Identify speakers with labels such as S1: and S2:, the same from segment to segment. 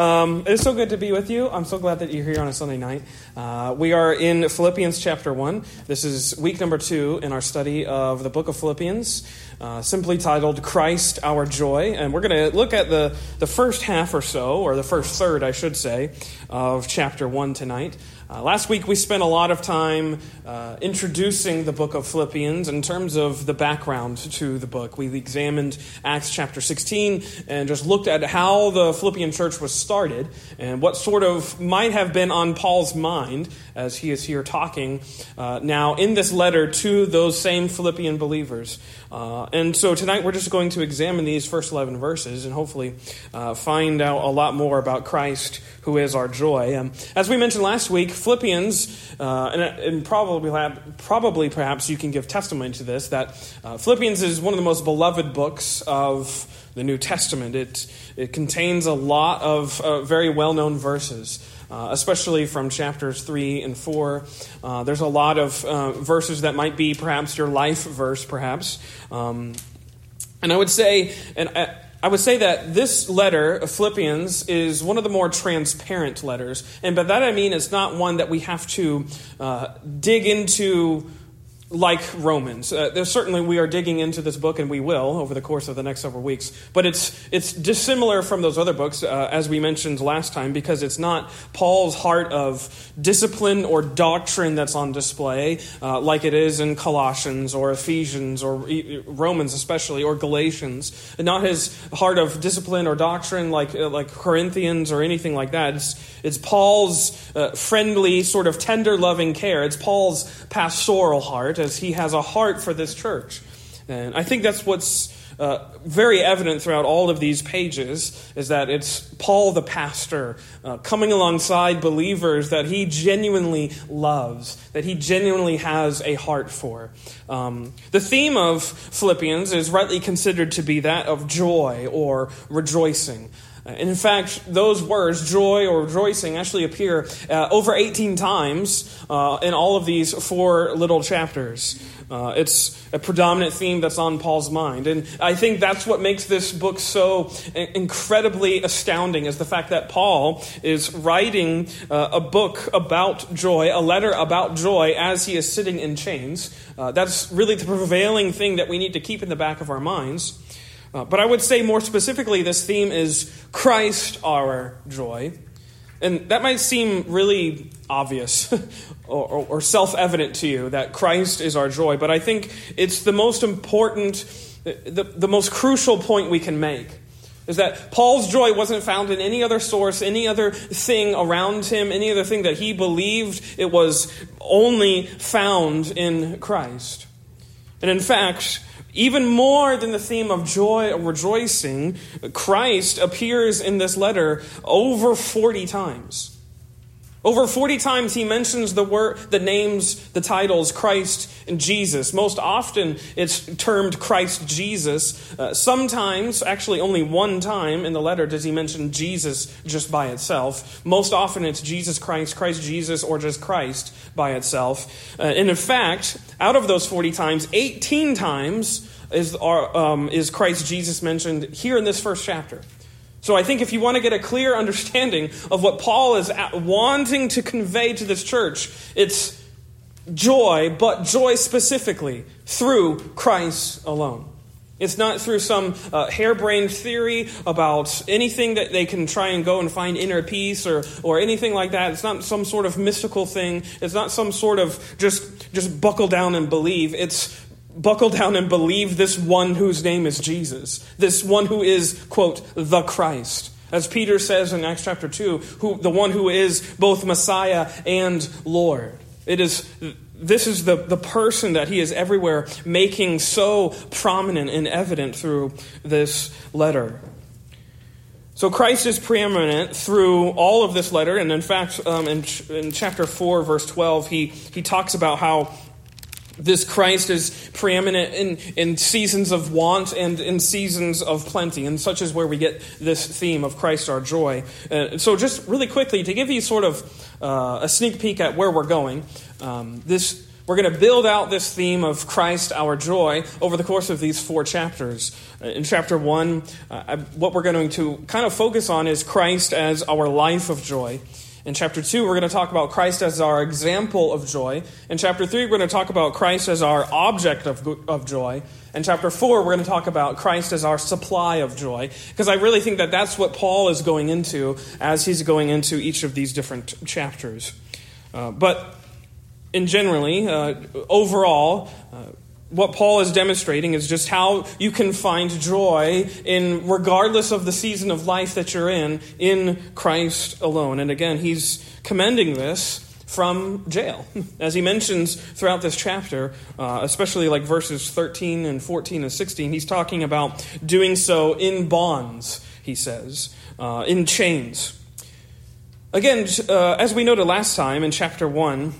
S1: Um, it's so good to be with you. I'm so glad that you're here on a Sunday night. Uh, we are in Philippians chapter 1. This is week number two in our study of the book of Philippians, uh, simply titled Christ Our Joy. And we're going to look at the, the first half or so, or the first third, I should say, of chapter 1 tonight. Uh, last week we spent a lot of time uh, introducing the book of Philippians in terms of the background to the book. We examined Acts chapter 16 and just looked at how the Philippian church was started and what sort of might have been on Paul's mind as he is here talking uh, now in this letter to those same Philippian believers. Uh, and so tonight we're just going to examine these first 11 verses and hopefully uh, find out a lot more about Christ, who is our joy. Um, as we mentioned last week, Philippians, uh, and, and, probably, probably perhaps you can give testimony to this, that uh, Philippians is one of the most beloved books of the New Testament. It, it contains a lot of uh, very well known verses. Uh, especially from chapters 3 and 4. Uh, there's a lot of uh, verses that might be perhaps your life verse, perhaps. Um, and I would say, and I, I would say that this letter Philippians is one of the more transparent letters. And by that I mean it's not one that we have to uh, dig into like Romans. Uh, certainly, we are digging into this book, and we will over the course of the next several weeks. But it's it's dissimilar from those other books, uh, as we mentioned last time, because it's not Paul's heart of discipline or doctrine that's on display, uh, like it is in Colossians or Ephesians or Romans, especially, or Galatians. Not his heart of discipline or doctrine, like uh, like Corinthians or anything like that. It's it's Paul's uh, friendly, sort of tender, loving care. It's Paul's pastoral heart as he has a heart for this church. And I think that's what's uh, very evident throughout all of these pages is that it's Paul the pastor uh, coming alongside believers that he genuinely loves, that he genuinely has a heart for. Um, the theme of Philippians is rightly considered to be that of joy or rejoicing. And in fact, those words, joy or rejoicing, actually appear uh, over 18 times uh, in all of these four little chapters. Uh, it's a predominant theme that's on Paul's mind. And I think that's what makes this book so incredibly astounding is the fact that Paul is writing uh, a book about joy, a letter about joy as he is sitting in chains. Uh, that's really the prevailing thing that we need to keep in the back of our minds. Uh, but I would say more specifically, this theme is Christ our joy. And that might seem really obvious or, or, or self evident to you that Christ is our joy, but I think it's the most important, the, the most crucial point we can make is that Paul's joy wasn't found in any other source, any other thing around him, any other thing that he believed. It was only found in Christ. And in fact, even more than the theme of joy or rejoicing, Christ appears in this letter over 40 times. Over 40 times he mentions the word, the names, the titles Christ and Jesus. Most often it's termed Christ Jesus. Uh, sometimes, actually only one time in the letter does he mention Jesus just by itself. Most often it's Jesus Christ, Christ Jesus, or just Christ by itself. Uh, and in fact, out of those 40 times, 18 times is, um, is Christ Jesus mentioned here in this first chapter. So I think if you want to get a clear understanding of what Paul is wanting to convey to this church, it's joy, but joy specifically through Christ alone. It's not through some uh, harebrained theory about anything that they can try and go and find inner peace or, or anything like that. It's not some sort of mystical thing. It's not some sort of just, just buckle down and believe. It's buckle down and believe this one whose name is Jesus, this one who is, quote, the Christ. As Peter says in Acts chapter 2, who, the one who is both Messiah and Lord. It is, this is the, the person that he is everywhere making so prominent and evident through this letter. So Christ is preeminent through all of this letter, and in fact, um, in, in chapter 4, verse 12, he, he talks about how this Christ is preeminent in, in seasons of want and in seasons of plenty, and such is where we get this theme of Christ our joy. Uh, so, just really quickly, to give you sort of uh, a sneak peek at where we're going, um, this We're going to build out this theme of Christ, our joy, over the course of these four chapters. Uh, in chapter one, uh, what we're going to kind of focus on is Christ as our life of joy. In chapter 2, we're going to talk about Christ as our example of joy. In chapter 3, we're going to talk about Christ as our object of, of joy. In chapter 4, we're going to talk about Christ as our supply of joy. Because I really think that that's what Paul is going into as he's going into each of these different chapters. Uh, but in generally, uh, overall, uh, what Paul is demonstrating is just how you can find joy in regardless of the season of life that you're in in Christ alone. And again, he's commending this from jail. As he mentions throughout this chapter, uh, especially like verses 13 and 14 and 16, he's talking about doing so in bonds, he says, uh, in chains. Again, uh, as we noted last time in chapter 1,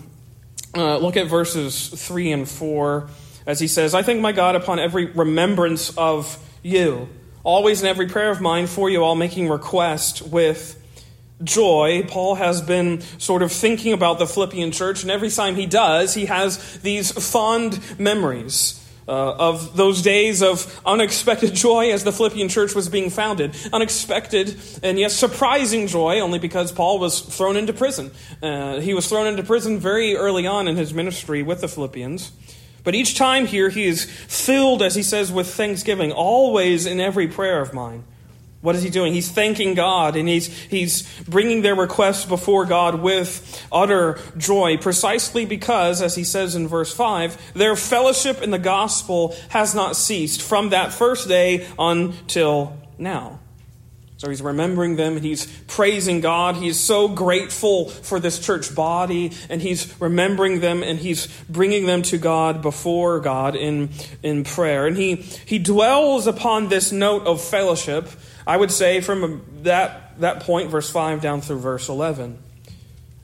S1: uh, look at verses 3 and 4 as he says, I thank my God upon every remembrance of you, always in every prayer of mine for you all, making request with joy. Paul has been sort of thinking about the Philippian church, and every time he does, he has these fond memories. Uh, of those days of unexpected joy as the Philippian church was being founded. Unexpected and yet surprising joy, only because Paul was thrown into prison. Uh, he was thrown into prison very early on in his ministry with the Philippians. But each time here, he is filled, as he says, with thanksgiving, always in every prayer of mine. What is he doing? He's thanking God and he's, he's bringing their requests before God with utter joy, precisely because, as he says in verse 5, their fellowship in the gospel has not ceased from that first day until now. So he's remembering them he's praising God. He's so grateful for this church body and he's remembering them and he's bringing them to God before God in, in prayer. And he, he dwells upon this note of fellowship, I would say, from that, that point, verse 5 down through verse 11.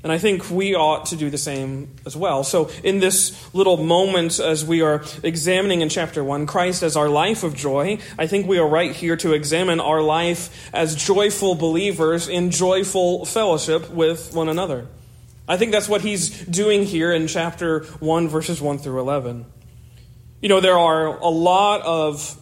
S1: And I think we ought to do the same as well. So, in this little moment, as we are examining in chapter 1, Christ as our life of joy, I think we are right here to examine our life as joyful believers in joyful fellowship with one another. I think that's what he's doing here in chapter 1, verses 1 through 11. You know, there are a lot of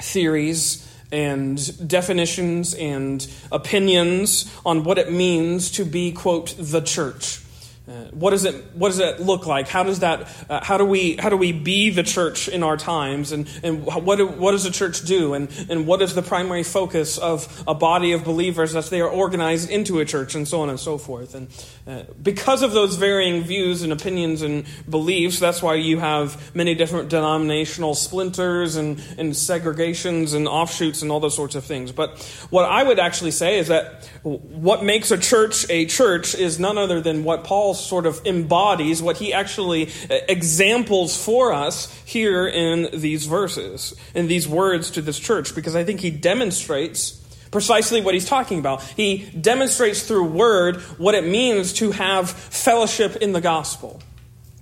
S1: theories and definitions and opinions on what it means to be, quote, the church. Uh, what does it What does it look like? How does that? Uh, how do we How do we be the church in our times? And and what do, What does the church do? And and what is the primary focus of a body of believers as they are organized into a church, and so on and so forth. And uh, because of those varying views and opinions and beliefs, that's why you have many different denominational splinters and and segregations and offshoots and all those sorts of things. But what I would actually say is that what makes a church a church is none other than what Paul sort of embodies, what he actually uh, examples for us here in these verses, in these words to this church, because I think he demonstrates precisely what he's talking about. He demonstrates through word what it means to have fellowship in the gospel,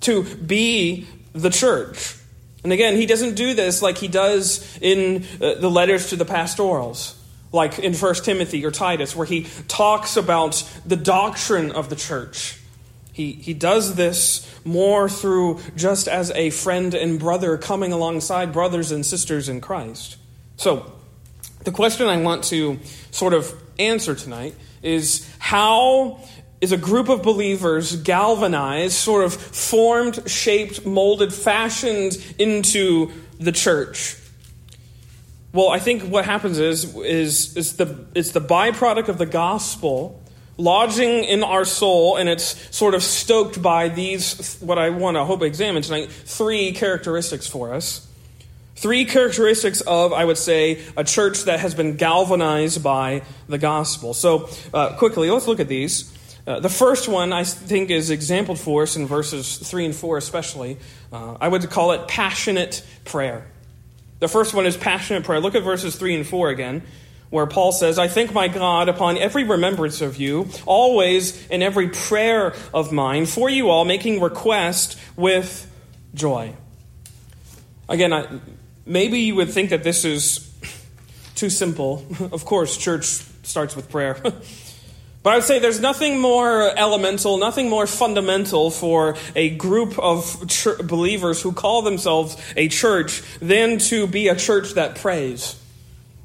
S1: to be the church. And again, he doesn't do this like he does in uh, the letters to the pastorals like in 1 Timothy or Titus, where he talks about the doctrine of the church. He, he does this more through just as a friend and brother coming alongside brothers and sisters in Christ. So, the question I want to sort of answer tonight is how is a group of believers galvanized, sort of formed, shaped, molded, fashioned into the church? Well, I think what happens is, is, is the, it's the byproduct of the gospel lodging in our soul, and it's sort of stoked by these, what I want to hope examine tonight, three characteristics for us. Three characteristics of, I would say, a church that has been galvanized by the gospel. So, uh, quickly, let's look at these. Uh, the first one I think is exampled for us in verses 3 and 4, especially. Uh, I would call it passionate prayer. The first one is passionate prayer. Look at verses 3 and 4 again where Paul says, I thank my God upon every remembrance of you, always in every prayer of mine, for you all, making request with joy. Again, I, maybe you would think that this is too simple. Of course, church starts with prayer. But I would say there's nothing more elemental, nothing more fundamental for a group of believers who call themselves a church than to be a church that prays.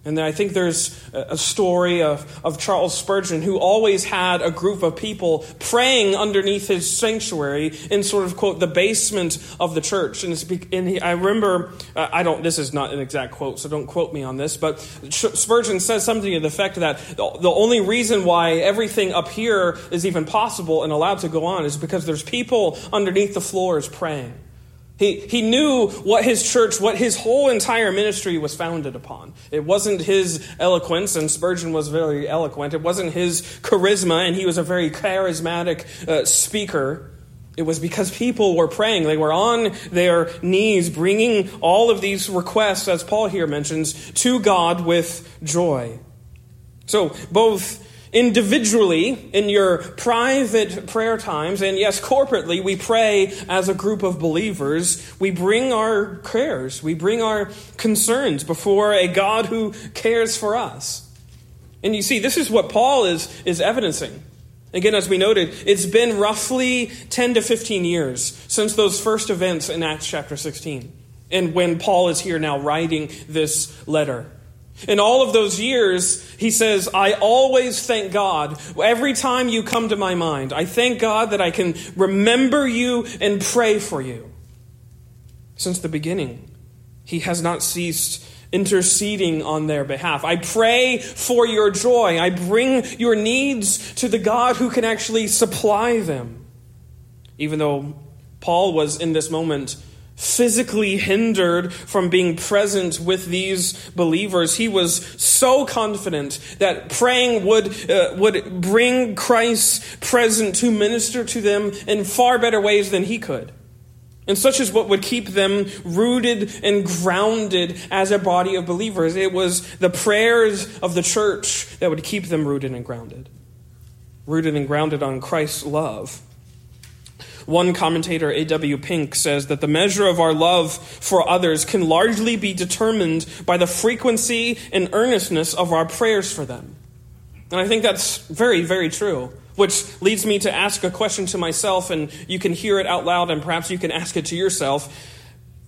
S1: And then I think there's a story of, of Charles Spurgeon who always had a group of people praying underneath his sanctuary in sort of, quote, the basement of the church. And, and he, I remember, uh, I don't, this is not an exact quote, so don't quote me on this, but Spurgeon says something to the effect that the only reason why everything up here is even possible and allowed to go on is because there's people underneath the floors praying. He, he knew what his church, what his whole entire ministry was founded upon. It wasn't his eloquence, and Spurgeon was very eloquent. It wasn't his charisma, and he was a very charismatic uh, speaker. It was because people were praying. They were on their knees, bringing all of these requests, as Paul here mentions, to God with joy. So, both individually in your private prayer times, and yes, corporately, we pray as a group of believers. We bring our prayers, we bring our concerns before a God who cares for us. And you see, this is what Paul is, is evidencing. Again, as we noted, it's been roughly 10 to 15 years since those first events in Acts chapter 16. And when Paul is here now writing this letter. In all of those years, he says, I always thank God. Every time you come to my mind, I thank God that I can remember you and pray for you. Since the beginning, he has not ceased interceding on their behalf. I pray for your joy. I bring your needs to the God who can actually supply them. Even though Paul was in this moment physically hindered from being present with these believers. He was so confident that praying would, uh, would bring Christ present to minister to them in far better ways than he could. And such is what would keep them rooted and grounded as a body of believers. It was the prayers of the church that would keep them rooted and grounded. Rooted and grounded on Christ's love. One commentator, A.W. Pink, says that the measure of our love for others can largely be determined by the frequency and earnestness of our prayers for them. And I think that's very, very true. Which leads me to ask a question to myself, and you can hear it out loud, and perhaps you can ask it to yourself.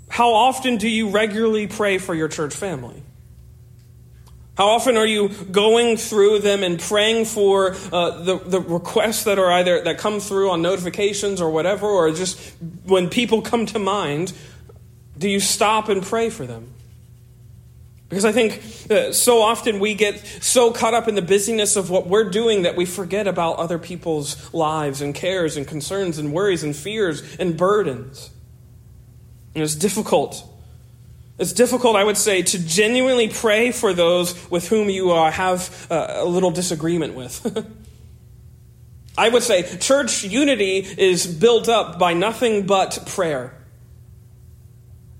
S1: How often do you regularly pray for your church family? How often are you going through them and praying for uh, the, the requests that are either that come through on notifications or whatever, or just when people come to mind, do you stop and pray for them? Because I think uh, so often we get so caught up in the busyness of what we're doing that we forget about other people's lives and cares and concerns and worries and fears and burdens. And it's difficult it's difficult, I would say, to genuinely pray for those with whom you uh, have uh, a little disagreement with. I would say church unity is built up by nothing but prayer.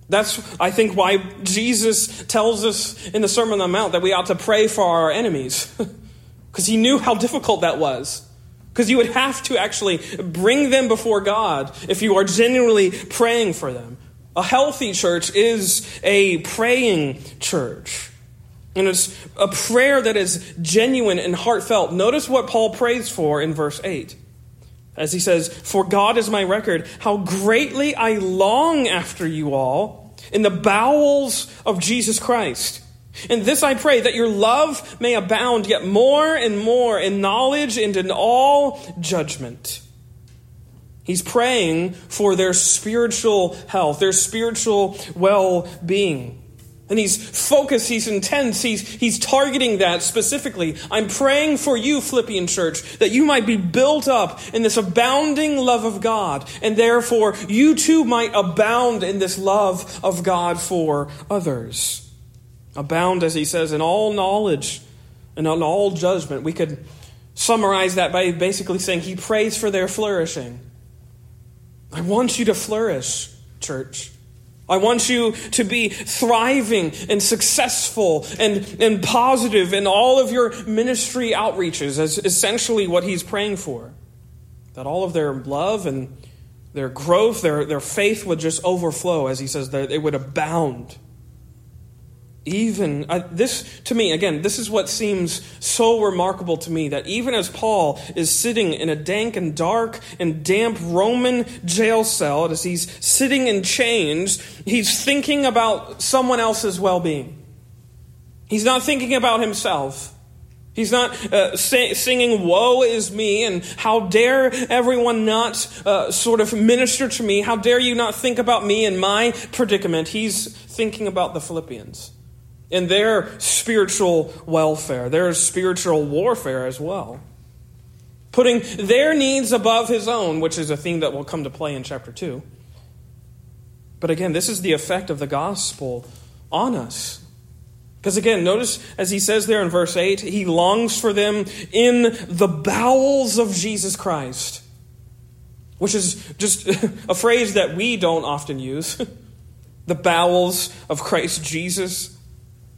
S1: That's, I think, why Jesus tells us in the Sermon on the Mount that we ought to pray for our enemies. Because he knew how difficult that was. Because you would have to actually bring them before God if you are genuinely praying for them. A healthy church is a praying church. And it's a prayer that is genuine and heartfelt. Notice what Paul prays for in verse 8. As he says, For God is my record, how greatly I long after you all in the bowels of Jesus Christ. And this I pray, that your love may abound yet more and more in knowledge and in all judgment He's praying for their spiritual health, their spiritual well being. And he's focused, he's intense, he's, he's targeting that specifically. I'm praying for you, Philippian church, that you might be built up in this abounding love of God, and therefore you too might abound in this love of God for others. Abound, as he says, in all knowledge and in all judgment. We could summarize that by basically saying he prays for their flourishing. I want you to flourish, church. I want you to be thriving and successful and, and positive in all of your ministry outreaches, as essentially what he's praying for. That all of their love and their growth, their, their faith would just overflow, as he says, that it would abound. Even this to me again this is what seems so remarkable to me that even as paul is sitting in a dank and dark and damp roman jail cell as he's sitting in chains he's thinking about someone else's well-being he's not thinking about himself He's not uh, singing, Woe is me, and how dare everyone not uh, sort of minister to me? How dare you not think about me and my predicament? He's thinking about the Philippians in their spiritual welfare, their spiritual warfare as well. Putting their needs above his own, which is a theme that will come to play in chapter 2. But again, this is the effect of the gospel on us. Because again, notice as he says there in verse 8, he longs for them in the bowels of Jesus Christ, which is just a phrase that we don't often use. the bowels of Christ Jesus.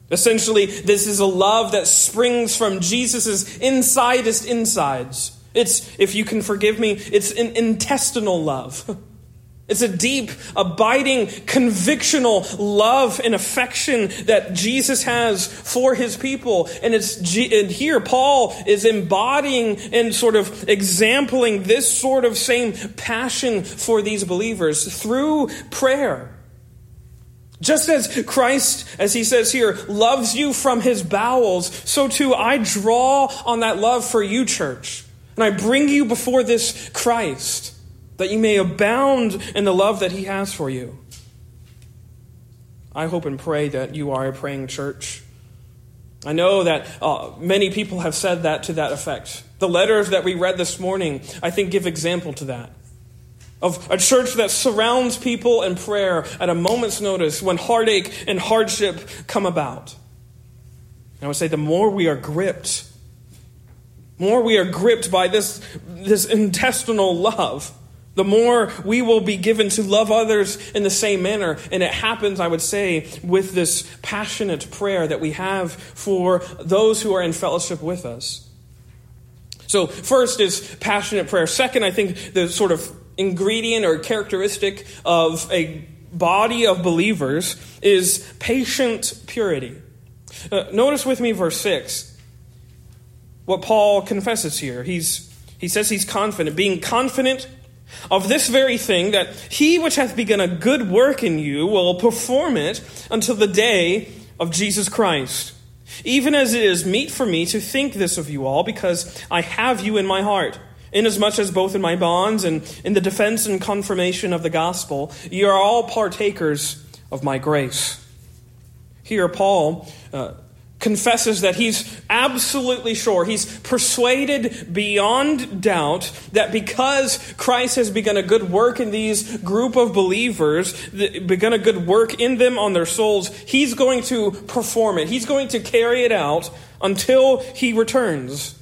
S1: Essentially, this is a love that springs from Jesus' insidest insides. It's, if you can forgive me, it's an intestinal love. It's a deep, abiding, convictional love and affection that Jesus has for his people. And it's and here Paul is embodying and sort of exampling this sort of same passion for these believers through prayer. Just as Christ, as he says here, loves you from his bowels, so too I draw on that love for you, church. And I bring you before this Christ, that you may abound in the love that he has for you. I hope and pray that you are a praying church. I know that uh, many people have said that to that effect. The letters that we read this morning, I think, give example to that of a church that surrounds people in prayer at a moment's notice when heartache and hardship come about. And I would say the more we are gripped, more we are gripped by this, this intestinal love, the more we will be given to love others in the same manner. And it happens, I would say, with this passionate prayer that we have for those who are in fellowship with us. So, first is passionate prayer. Second, I think the sort of ingredient or characteristic of a body of believers is patient purity. Uh, notice with me verse 6 what Paul confesses here. He's, he says he's confident, being confident of this very thing, that he which hath begun a good work in you will perform it until the day of Jesus Christ. Even as it is meet for me to think this of you all, because I have you in my heart inasmuch as both in my bonds and in the defense and confirmation of the gospel, you are all partakers of my grace. Here, Paul uh, confesses that he's absolutely sure, he's persuaded beyond doubt that because Christ has begun a good work in these group of believers, begun a good work in them on their souls, he's going to perform it. He's going to carry it out until he returns.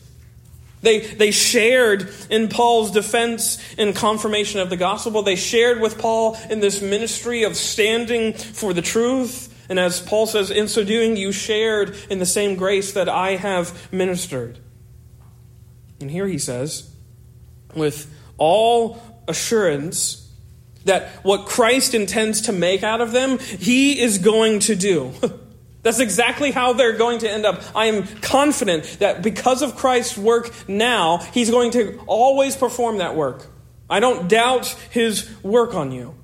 S1: They, they shared in Paul's defense and confirmation of the gospel. They shared with Paul in this ministry of standing for the truth. And as Paul says, in so doing, you shared in the same grace that I have ministered. And here he says, with all assurance, that what Christ intends to make out of them, he is going to do. That's exactly how they're going to end up. I am confident that because of Christ's work now, He's going to always perform that work. I don't doubt His work on you.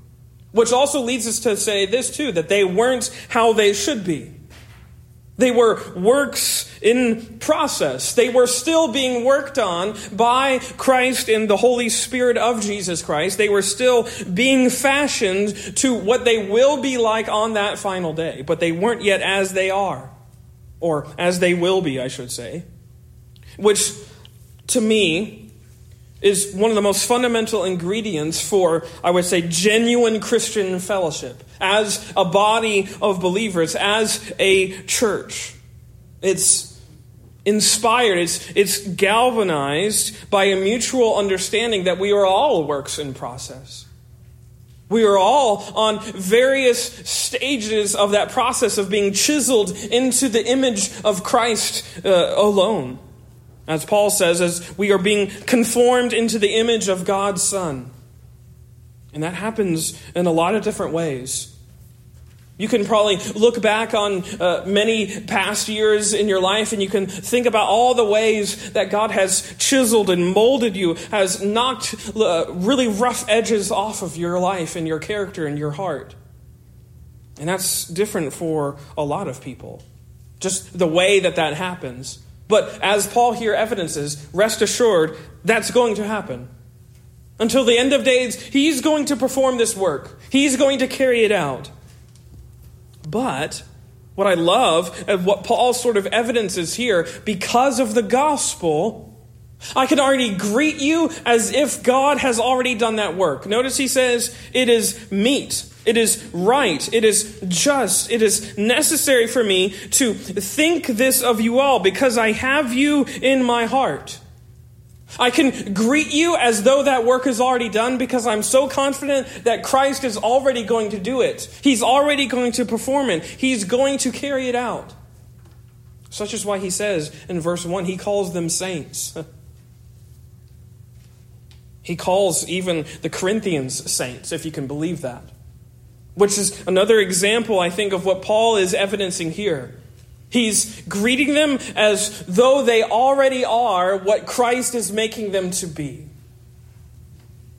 S1: Which also leads us to say this too that they weren't how they should be. They were works in process. They were still being worked on by Christ and the Holy Spirit of Jesus Christ. They were still being fashioned to what they will be like on that final day, but they weren't yet as they are, or as they will be, I should say. Which, to me, is one of the most fundamental ingredients for, I would say, genuine Christian fellowship as a body of believers, as a church. It's inspired, it's, it's galvanized by a mutual understanding that we are all works in process. We are all on various stages of that process of being chiseled into the image of Christ uh, alone. As Paul says, as we are being conformed into the image of God's Son. And that happens in a lot of different ways. You can probably look back on uh, many past years in your life and you can think about all the ways that God has chiseled and molded you, has knocked uh, really rough edges off of your life and your character and your heart. And that's different for a lot of people, just the way that that happens. But as Paul here evidences, rest assured, that's going to happen. Until the end of days, he's going to perform this work, he's going to carry it out. But what I love and what Paul sort of evidences here, because of the gospel, I can already greet you as if God has already done that work. Notice he says, it is meet. It is right. It is just. It is necessary for me to think this of you all because I have you in my heart. I can greet you as though that work is already done because I'm so confident that Christ is already going to do it. He's already going to perform it. He's going to carry it out. Such is why he says in verse 1 he calls them saints. he calls even the Corinthians saints, if you can believe that. Which is another example, I think, of what Paul is evidencing here. He's greeting them as though they already are what Christ is making them to be.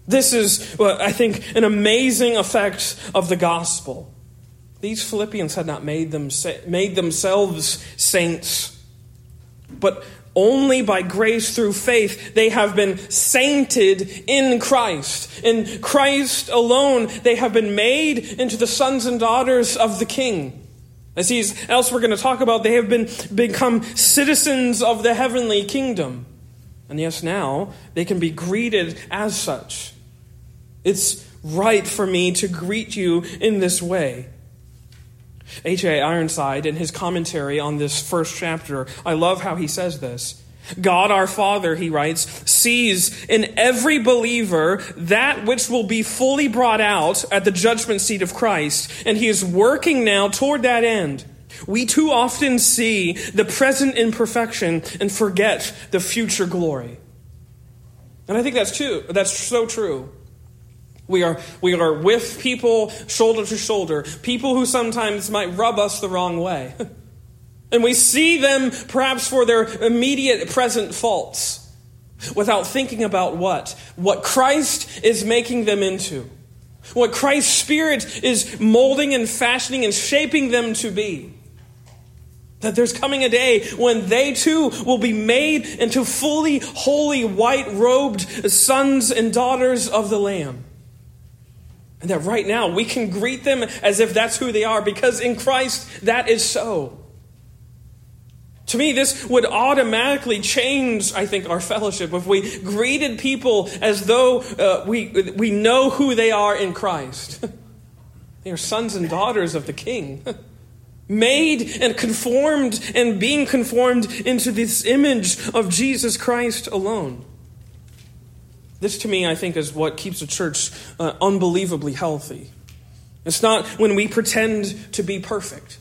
S1: This is, what I think, an amazing effect of the gospel. These Philippians had not made, them, made themselves saints, but only by grace through faith they have been sainted in Christ. In Christ alone, they have been made into the sons and daughters of the King. As he's else we're going to talk about, they have been become citizens of the heavenly kingdom. And yes, now they can be greeted as such. It's right for me to greet you in this way. H.A. Ironside, in his commentary on this first chapter, I love how he says this. God our Father, he writes, sees in every believer that which will be fully brought out at the judgment seat of Christ, and he is working now toward that end. We too often see the present imperfection and forget the future glory. And I think that's true. That's so true. We are, we are with people shoulder to shoulder, people who sometimes might rub us the wrong way. And we see them perhaps for their immediate present faults without thinking about what? What Christ is making them into. What Christ's Spirit is molding and fashioning and shaping them to be. That there's coming a day when they too will be made into fully holy, white robed sons and daughters of the Lamb. And that right now we can greet them as if that's who they are because in Christ that is so. To me, this would automatically change, I think, our fellowship if we greeted people as though uh, we, we know who they are in Christ. they are sons and daughters of the King, made and conformed and being conformed into this image of Jesus Christ alone. This, to me, I think, is what keeps a church uh, unbelievably healthy. It's not when we pretend to be perfect.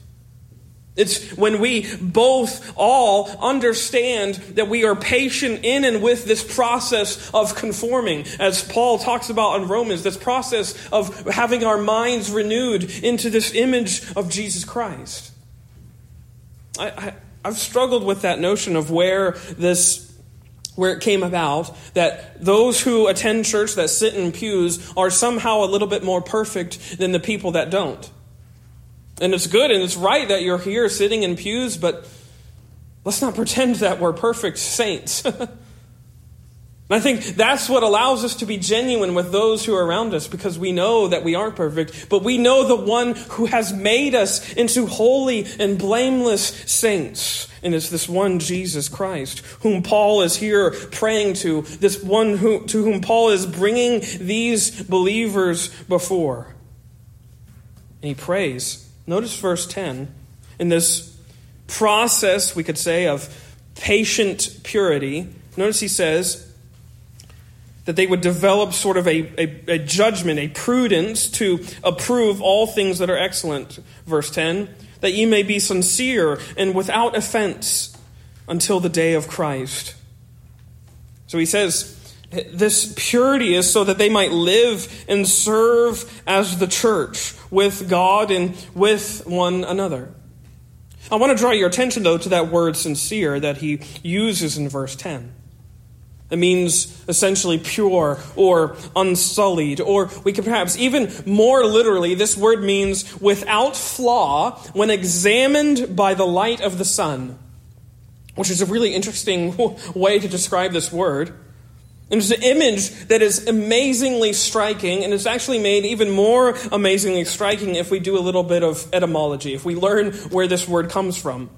S1: It's when we both all understand that we are patient in and with this process of conforming, as Paul talks about in Romans, this process of having our minds renewed into this image of Jesus Christ. I, I, I've struggled with that notion of where this where it came about that those who attend church that sit in pews are somehow a little bit more perfect than the people that don't. And it's good and it's right that you're here sitting in pews, but let's not pretend that we're perfect saints. and I think that's what allows us to be genuine with those who are around us because we know that we aren't perfect, but we know the one who has made us into holy and blameless saints. And it's this one Jesus Christ whom Paul is here praying to, this one who, to whom Paul is bringing these believers before. And he prays Notice verse 10. In this process, we could say, of patient purity, notice he says that they would develop sort of a, a, a, judgment, a prudence to approve all things that are excellent. Verse 10 that ye may be sincere and without offense until the day of Christ. So he says, This purity is so that they might live and serve as the church with God and with one another. I want to draw your attention, though, to that word sincere that he uses in verse 10. It means essentially pure or unsullied, or we could perhaps even more literally, this word means without flaw when examined by the light of the sun, which is a really interesting way to describe this word. And it's an image that is amazingly striking, and it's actually made even more amazingly striking if we do a little bit of etymology, if we learn where this word comes from.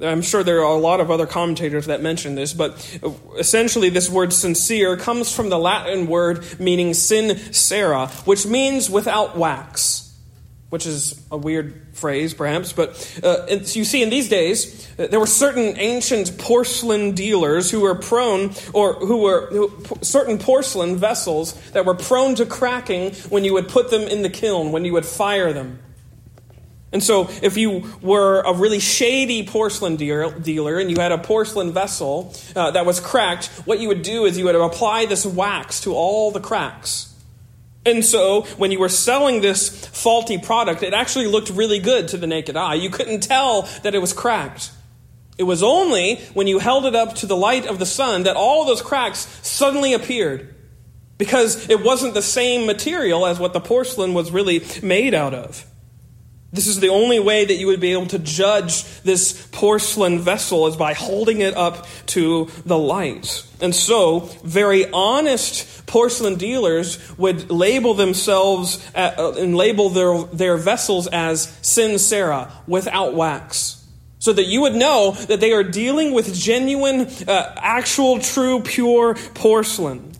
S1: I'm sure there are a lot of other commentators that mention this, but essentially, this word sincere comes from the Latin word meaning sincera, which means without wax which is a weird phrase, perhaps, but uh, you see, in these days, uh, there were certain ancient porcelain dealers who were prone, or who were who, certain porcelain vessels that were prone to cracking when you would put them in the kiln, when you would fire them. And so, if you were a really shady porcelain dealer and you had a porcelain vessel uh, that was cracked, what you would do is you would apply this wax to all the cracks. And so, when you were selling this faulty product, it actually looked really good to the naked eye. You couldn't tell that it was cracked. It was only when you held it up to the light of the sun that all those cracks suddenly appeared. Because it wasn't the same material as what the porcelain was really made out of. This is the only way that you would be able to judge this porcelain vessel is by holding it up to the light. And so, very honest porcelain dealers would label themselves at, uh, and label their, their vessels as sincera, without wax. So that you would know that they are dealing with genuine, uh, actual, true, pure porcelain.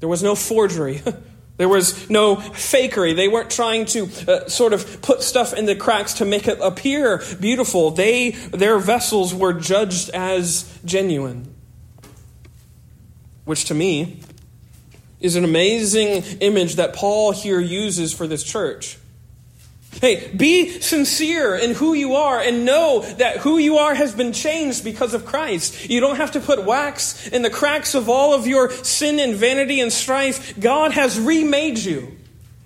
S1: There was no forgery. There was no fakery. They weren't trying to uh, sort of put stuff in the cracks to make it appear beautiful. They, their vessels were judged as genuine. Which to me is an amazing image that Paul here uses for this church. Hey, be sincere in who you are and know that who you are has been changed because of Christ. You don't have to put wax in the cracks of all of your sin and vanity and strife. God has remade you.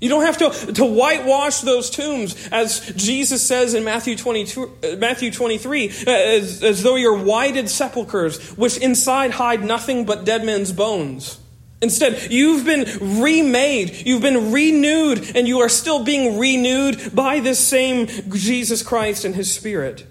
S1: You don't have to, to whitewash those tombs, as Jesus says in Matthew, 22, uh, Matthew 23, uh, as, as though you're whited sepulchres, which inside hide nothing but dead men's bones. Instead, you've been remade, you've been renewed, and you are still being renewed by this same Jesus Christ and His Spirit.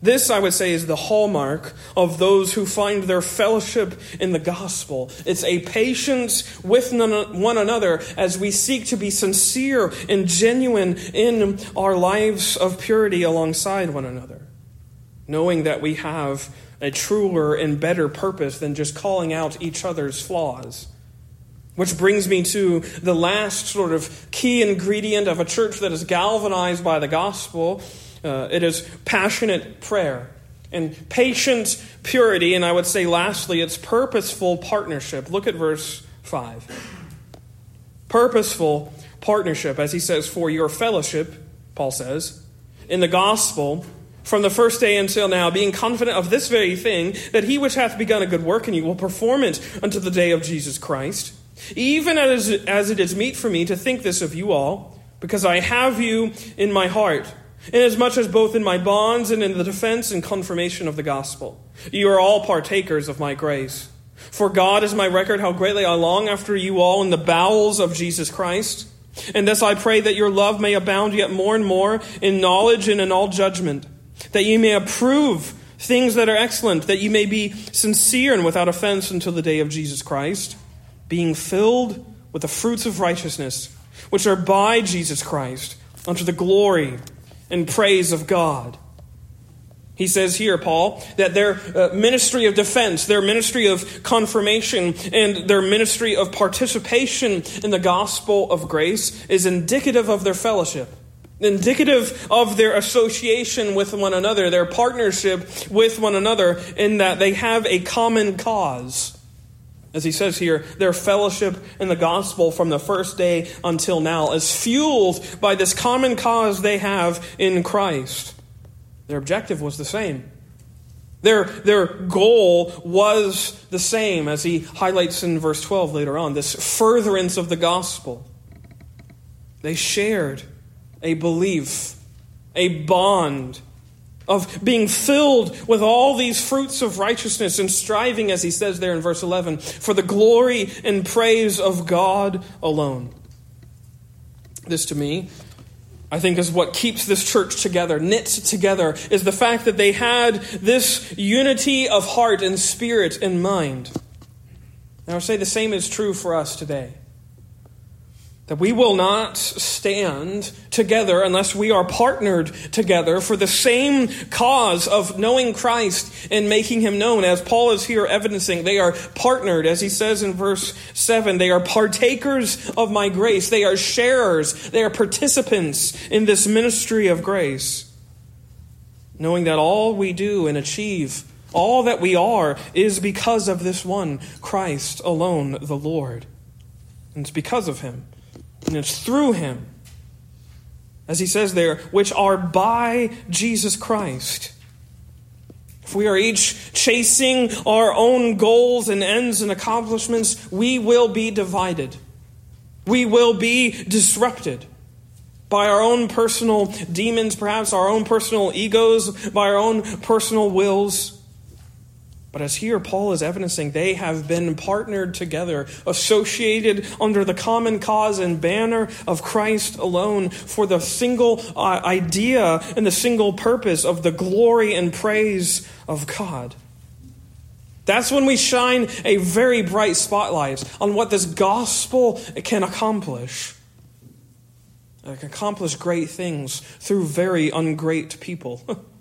S1: This, I would say, is the hallmark of those who find their fellowship in the gospel. It's a patience with one another as we seek to be sincere and genuine in our lives of purity alongside one another, knowing that we have a truer and better purpose than just calling out each other's flaws. Which brings me to the last sort of key ingredient of a church that is galvanized by the gospel. Uh, it is passionate prayer and patient purity, and I would say lastly, it's purposeful partnership. Look at verse 5. Purposeful partnership, as he says, for your fellowship, Paul says, in the gospel from the first day until now, being confident of this very thing, that he which hath begun a good work in you will perform it unto the day of Jesus Christ. Even as, as it is meet for me to think this of you all, because I have you in my heart, inasmuch as both in my bonds and in the defense and confirmation of the gospel, you are all partakers of my grace. For God is my record how greatly I long after you all in the bowels of Jesus Christ. And this I pray that your love may abound yet more and more in knowledge and in all judgment that ye may approve things that are excellent, that ye may be sincere and without offense until the day of Jesus Christ, being filled with the fruits of righteousness, which are by Jesus Christ, unto the glory and praise of God. He says here, Paul, that their uh, ministry of defense, their ministry of confirmation, and their ministry of participation in the gospel of grace is indicative of their fellowship indicative of their association with one another, their partnership with one another, in that they have a common cause. As he says here, their fellowship in the gospel from the first day until now is fueled by this common cause they have in Christ. Their objective was the same Their, their goal was the same, as he highlights in verse 12 later on this furtherance of the gospel. They shared a belief, a bond of being filled with all these fruits of righteousness and striving, as he says there in verse 11, for the glory and praise of God alone. This to me I think is what keeps this church together, knit together, is the fact that they had this unity of heart and spirit and mind. Now, I say the same is true for us today. That we will not stand together unless we are partnered together for the same cause of knowing Christ and making him known. As Paul is here evidencing, they are partnered, as he says in verse 7. They are partakers of my grace. They are sharers. They are participants in this ministry of grace. Knowing that all we do and achieve, all that we are, is because of this one, Christ alone, the Lord. And it's because of him. And it's through him, as he says there, which are by Jesus Christ. If we are each chasing our own goals and ends and accomplishments, we will be divided. We will be disrupted by our own personal demons, perhaps our own personal egos, by our own personal wills. But as here Paul is evidencing, they have been partnered together, associated under the common cause and banner of Christ alone for the single uh, idea and the single purpose of the glory and praise of God. That's when we shine a very bright spotlight on what this gospel can accomplish. It can accomplish great things through very ungreat people.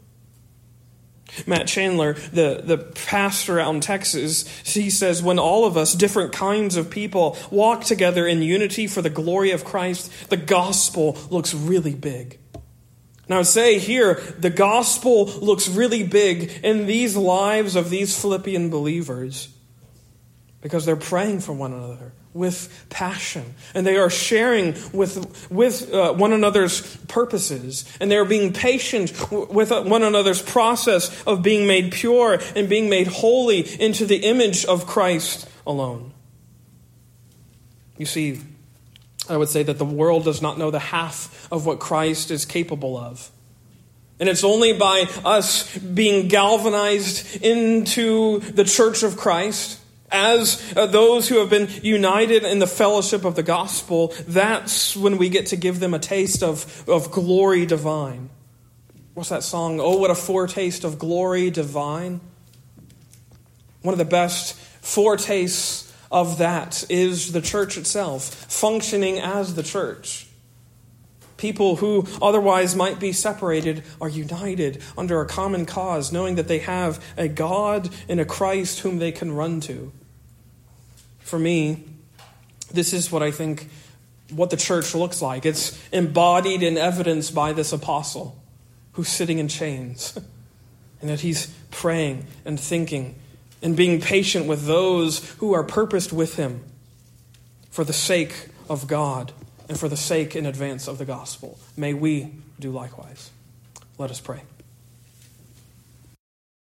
S1: Matt Chandler, the, the pastor out in Texas, he says, when all of us, different kinds of people, walk together in unity for the glory of Christ, the gospel looks really big. Now, say here, the gospel looks really big in these lives of these Philippian believers because they're praying for one another with passion and they are sharing with, with uh, one another's purposes and they are being patient with uh, one another's process of being made pure and being made holy into the image of Christ alone. You see, I would say that the world does not know the half of what Christ is capable of. And it's only by us being galvanized into the church of Christ as uh, those who have been united in the fellowship of the gospel, that's when we get to give them a taste of, of glory divine. What's that song? Oh, what a foretaste of glory divine. One of the best foretastes of that is the church itself, functioning as the church. People who otherwise might be separated are united under a common cause, knowing that they have a God and a Christ whom they can run to for me, this is what I think what the church looks like. It's embodied and evidenced by this apostle who's sitting in chains, and that he's praying and thinking and being patient with those who are purposed with him for the sake of God and for the sake in advance of the gospel. May we do likewise. Let us pray.